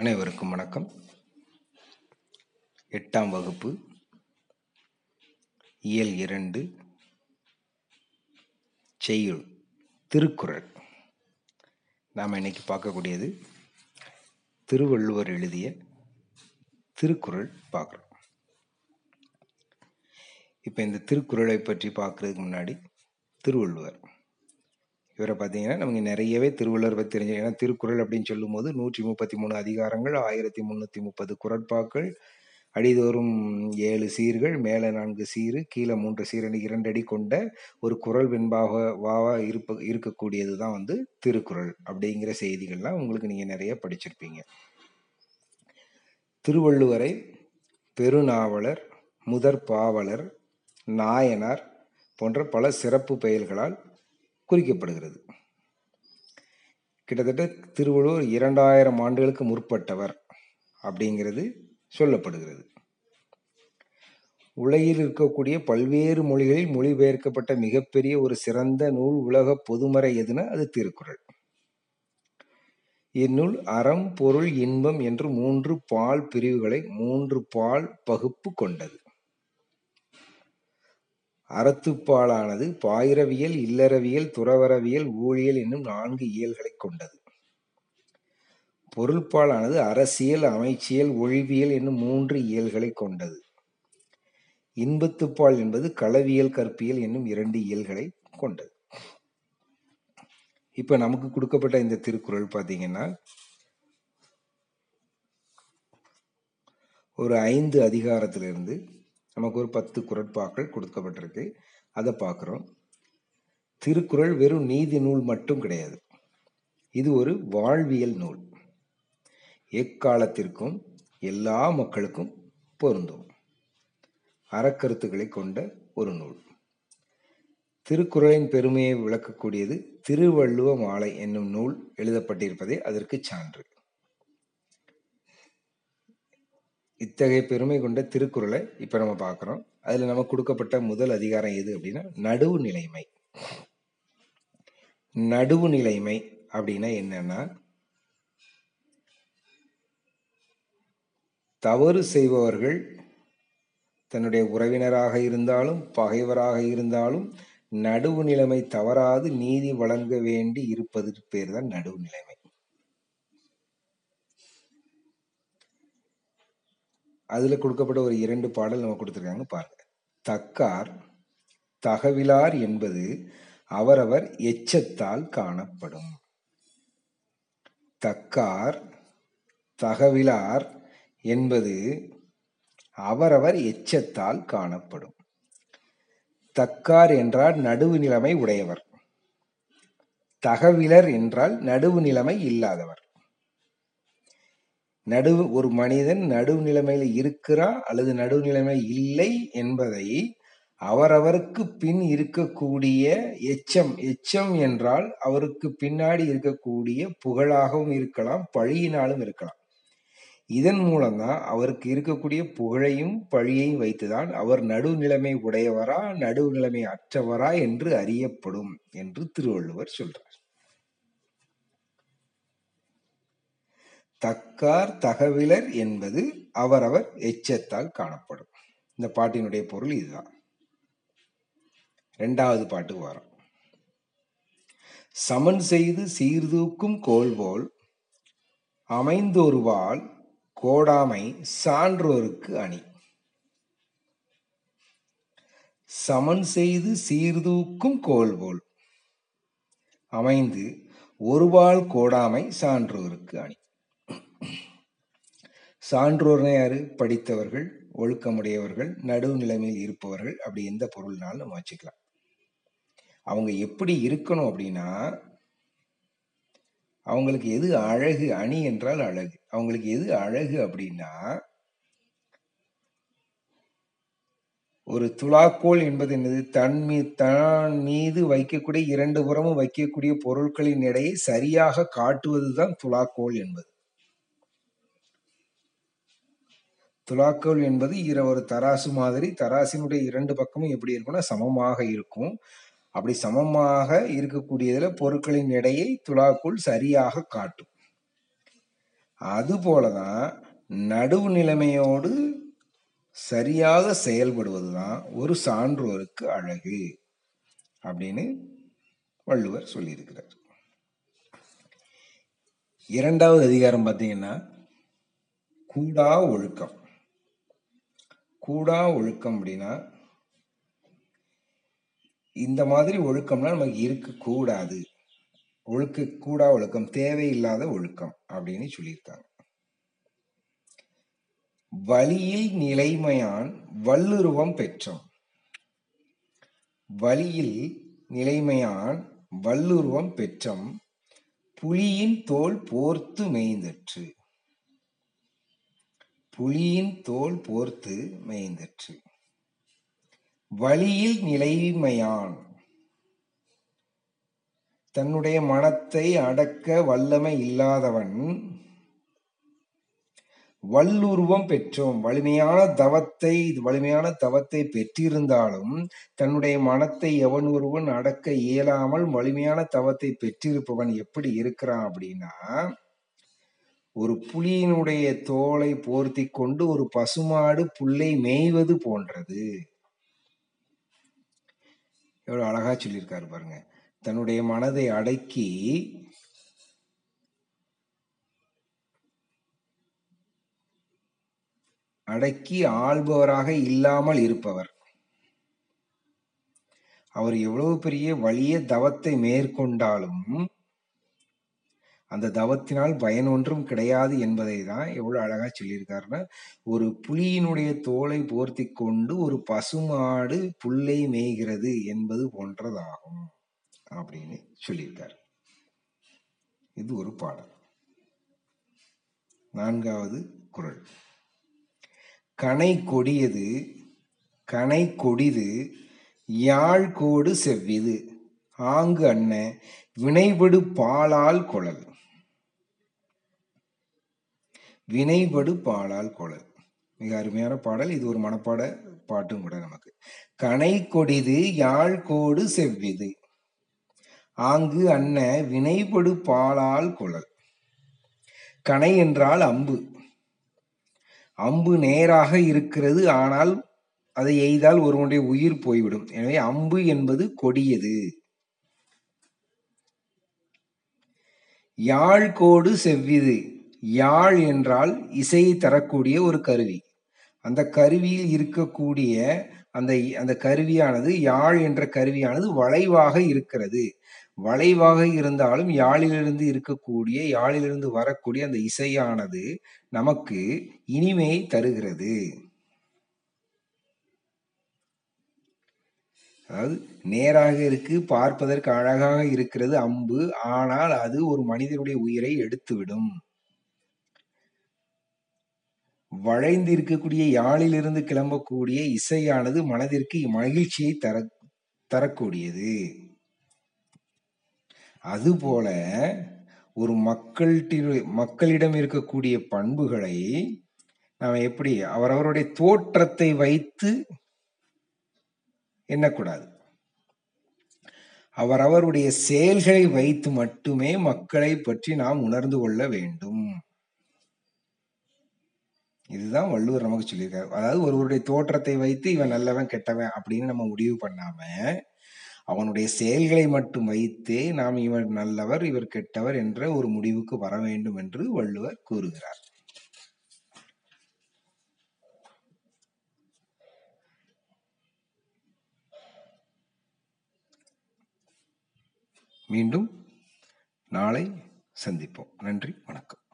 அனைவருக்கும் வணக்கம். எட்டாம் வகுப்பு இயல் இரண்டு செய்யுள் திருக்குறள். நாம் இன்னைக்கு பார்க்கக்கூடியது திருவள்ளுவர் எழுதிய திருக்குறள் பார்க்குறோம். இப்போ இந்த திருக்குறளை பற்றி பார்க்குறதுக்கு முன்னாடி திருவள்ளுவர். இவரை பார்த்தீங்கன்னா நமக்கு நிறையவே திருவள்ளுவர் பற்றி தெரிஞ்சு ஏன்னா திருக்குறள் அப்படின்னு சொல்லும்போது நூற்றி முப்பத்தி மூணு அதிகாரங்கள் ஆயிரத்தி முந்நூற்றி முப்பது குரட்பாக்கள் அடிதோறும் ஏழு சீர்கள் மேலே நான்கு சீரு கீழே மூன்று சீரனு இரண்டடி கொண்ட ஒரு குரல் வெண்பாக வாவா இருப்ப இருக்கக்கூடியது தான் வந்து திருக்குறள் அப்படிங்கிற செய்திகள்லாம் உங்களுக்கு நீங்கள் நிறைய படிச்சிருப்பீங்க. திருவள்ளுவரை பெருநாவலர் முதற் பாவலர் நாயனார் போன்ற பல சிறப்பு பெயர்களால் குறிக்கப்படுகிறது. கிட்டத்தட்ட திருவள்ளுவர் இரண்டாயிரம் ஆண்டுகளுக்கு முற்பட்டவர் அப்படிங்கிறது சொல்லப்படுகிறது. உலகில் இருக்கக்கூடிய பல்வேறு மொழிகளில் மொழிபெயர்க்கப்பட்ட மிகப்பெரிய ஒரு சிறந்த நூல் உலக பொதுமறை எதுனா அது திருக்குறள். இந்நூல் அறம் பொருள் இன்பம் என்று மூன்று பால் பிரிவுகளை மூன்று பால் பகுப்பு கொண்டது. அறத்துப்பாலானது பாயிரவியல் இல்லறவியல் துறவரவியல் ஊழியல் என்னும் நான்கு இயல்களை கொண்டது. பொருள்பாலானது அரசியல் அமைச்சியல் ஒழிவியல் என்னும் மூன்று இயல்களை கொண்டது. இன்பத்துப்பால் என்பது களவியல் கற்பியல் என்னும் இரண்டு இயல்களை கொண்டது. இப்ப நமக்கு கொடுக்கப்பட்ட இந்த திருக்குறள் பார்த்தீங்கன்னா ஒரு ஐந்து அதிகாரத்திலிருந்து நமக்கு ஒரு பத்து குரட்பாக்கள் கொடுக்கப்பட்டிருக்கு. அதை பார்க்குறோம். திருக்குறள் வெறும் நீதி நூல் மட்டும் கிடையாது. இது ஒரு வாழ்வியல் நூல். எக்காலத்திற்கும் எல்லா மக்களுக்கும் பொருந்தும். அறக்கருத்துக்களை கொண்ட ஒரு நூல். திருக்குறளின் பெருமையை விளக்கக்கூடியது திருவள்ளுவ மாலை என்னும் நூல் எழுதப்பட்டிருப்பதே அதற்கு சான்று. இத்தகைய பெருமை கொண்ட திருக்குறளை இப்ப நம்ம பார்க்கிறோம். அதுல நமக்கு கொடுக்கப்பட்ட முதல் அதிகாரம் எது அப்படின்னா நடுவு நிலைமை. நடுவு நிலைமை அப்படின்னா என்னன்னா தவறு செய்பவர்கள் தன்னுடைய உறவினராக இருந்தாலும் பகைவராக இருந்தாலும் நடுவு நிலைமை தவறாது நீதி வழங்க வேண்டி இருப்பதற்கு பேர் தான் நடுவு நிலைமை. அதில் கொடுக்கப்பட்ட ஒரு இரண்டு பாடல் நம்ம கொடுத்துருக்காங்க பாருங்க. தக்கார் தகவிலார் என்பது அவரவர் எச்சத்தால் காணப்படும். தக்கார் தகவிலார் என்பது அவரவர் எச்சத்தால் காணப்படும். தக்கார் என்றால் நடுவு நிலைமை உடையவர். தகவிலர் என்றால் நடுவு நிலைமை இல்லாதவர். நடுவு ஒரு மனிதன் நடுவு நிலைமையில் இருக்கிறா அல்லது நடுவு நிலைமை இல்லை என்பதை அவரவருக்கு பின் இருக்கக்கூடிய எச்சம் எச்சம் என்றால் அவருக்கு பின்னாடி இருக்கக்கூடிய புகழாகவும் இருக்கலாம் பழியினாலும் இருக்கலாம். இதன் மூலம்தான் அவருக்கு இருக்கக்கூடிய புகழையும் பழியையும் வைத்துதான் அவர் நடுநிலைமை உடையவரா நடுநிலைமை அற்றவரா என்று அறியப்படும் என்று திருவள்ளுவர் சொல்றார். தக்கார் தகவிலர் என்பது அவரவர் எச்சத்தால் காணப்படும். இந்த பாட்டினுடைய பொருள் இதுதான். இரண்டாவது பாட்டுக்கு வரும். சமன் செய்து சீர்தூக்கும் கோல்போல் அமைந்தொருவால் கோடாமை சான்றோருக்கு அணி. சமன் செய்து சீர்தூக்கும் கோல்போல் அமைந்து ஒருவாள் கோடாமை சான்றோருக்கு அணி. சான்றோர்னா யாரு? படித்தவர்கள் ஒழுக்கமுடையவர்கள் நடுவு நிலைமையில் இருப்பவர்கள் அப்படி எந்த பொருள்னாலும் நம்ம வச்சுக்கலாம். அவங்க எப்படி இருக்கணும் அப்படின்னா அவங்களுக்கு எது அழகு அணி என்றால் அழகு. அவங்களுக்கு எது அழகு அப்படின்னா ஒரு துலாக்கோல் என்பது என்னது? தன் மீ தான் மீது வைக்கக்கூடிய இரண்டு புறமும் வைக்கக்கூடிய பொருட்களின் எடையை சரியாக காட்டுவதுதான் துலாக்கோல் என்பது. துலாக்கோல் என்பது இர ஒரு தராசு மாதிரி தராசினுடைய இரண்டு பக்கமும் எப்படி இருக்கும்னா சமமாக இருக்கும். அப்படி சமமாக இருக்கக்கூடியதில் பொருட்களின் எடையை துலாக்குள் சரியாக காட்டும். அதுபோலதான் நடுவு நிலைமையோடு சரியாக செயல்படுவதுதான் ஒரு சான்றோருக்கு அழகு அப்படின்னு வள்ளுவர் சொல்லியிருக்கிறார். இரண்டாவது அதிகாரம் பார்த்தீங்கன்னா கூடா ஒழுக்கம். கூடா ஒழுக்கம் அப்படின்னா இந்த மாதிரி ஒழுக்கம்லாம் நமக்கு இருக்கக்கூடாது ஒழுக்க கூடா ஒழுக்கம் தேவையில்லாத ஒழுக்கம் அப்படின்னு சொல்லியிருக்காங்க. வழியில் நிலைமையான் வல்லுருவம் பெற்றோம் வழியில் நிலைமையான் வல்லுருவம் பெற்றம் புலியின் தோல் போர்த்து மேய்ந்தற்று. புலியின் தோல் போர்த்து மேய்ந்தற்று. வழியில் நிலைமையான். தன்னுடைய மனத்தை அடக்க வல்லமை இல்லாதவன். வல்லுருவம் பெற்றோம். வலிமையான தவத்தை வலிமையான தவத்தை பெற்றிருந்தாலும் தன்னுடைய மனத்தை எவன் ஒருவன் அடக்க இயலாமல் வலிமையான தவத்தை பெற்றிருப்பவன் எப்படி இருக்கிறான் அப்படின்னா ஒரு புலியினுடைய தோலை போர்த்தி கொண்டு ஒரு பசுமாடு புல்லை மேய்வது போன்றது. எவ்வளவு அழகா சொல்லியிருக்காரு பாருங்க. தன்னுடைய மனதை அடக்கி அடக்கி ஆள்பவராக இல்லாமல் இருப்பவர். அவர் எவ்வளவு பெரிய வலிய தவத்தை மேற்கொண்டாலும் அந்த தவத்தினால் பயன் ஒன்றும் கிடையாது என்பதை தான் எவ்வளவு அழகா சொல்லியிருக்காருன்னா ஒரு புலியினுடைய தோலை போர்த்தி கொண்டு ஒரு பசுமாடு புல்லை மேய்கிறது என்பது போன்றதாகும் அப்படின்னு சொல்லியிருக்காரு. இது ஒரு பாடல். நான்காவது குரல். கனை கொடியது கனை கொடிது யாழ் கோடு செவ்விது ஆங்கு அண்ண வினைபடு பாலால் குழல். வினைபடு பாலால் கொழல் மிக அருமையான பாடல். இது ஒரு மனப்பாட பாட்டும் கூட நமக்கு. கனை கொடிது யாழ் கோடு செவ்விது. ஆங்கு அன்ன வினைபடு பாலால் குழல் கனை என்றால் அம்பு. அம்பு நேராக இருக்கிறது ஆனால் அதை எய்தால் ஒருவனுடைய உயிர் போய்விடும். எனவே அம்பு என்பது கொடியது. யாழ் கோடு செவ்விது. யாழ் என்றால் இசையை தரக்கூடிய ஒரு கருவி. அந்த கருவியில் இருக்கக்கூடிய அந்த அந்த கருவியானது யாழ் என்ற கருவியானது வளைவாக இருக்கிறது. வளைவாக இருந்தாலும் யாழிலிருந்து இருக்கக்கூடிய யாழிலிருந்து வரக்கூடிய அந்த இசையானது நமக்கு இனிமையை தருகிறது. அதாவது நேராக இருக்கு பார்ப்பதற்கு அழகாக இருக்கிறது அம்பு ஆனால் அது ஒரு மனிதனுடைய உயிரை எடுத்துவிடும். வளைந்து இருக்கக்கூடிய யாழிலிருந்து கிளம்பக்கூடிய இசையானது மனதிற்கு மகிழ்ச்சியை தர தரக்கூடியது. அதுபோல ஒரு மக்கள்கிட்ட மக்களிடம் இருக்கக்கூடிய பண்புகளை நாம் எப்படி அவரவருடைய தோற்றத்தை வைத்து எண்ணக்கூடாது. அவரவருடைய செயல்களை வைத்து மட்டுமே மக்களை பற்றி நாம் உணர்ந்து கொள்ள வேண்டும். இதுதான் வள்ளுவர் நமக்கு சொல்லியிருக்காரு. அதாவது ஒருவருடைய தோற்றத்தை வைத்து இவன் நல்லவன் கெட்டவன் அப்படின்னு நம்ம முடிவு பண்ணாம அவனுடைய செயல்களை மட்டும் வைத்தே நாம் இவர் நல்லவர் இவர் கெட்டவர் என்ற ஒரு முடிவுக்கு வர வேண்டும் என்று வள்ளுவர் கூறுகிறார். மீண்டும் நாளை சந்திப்போம். நன்றி வணக்கம்.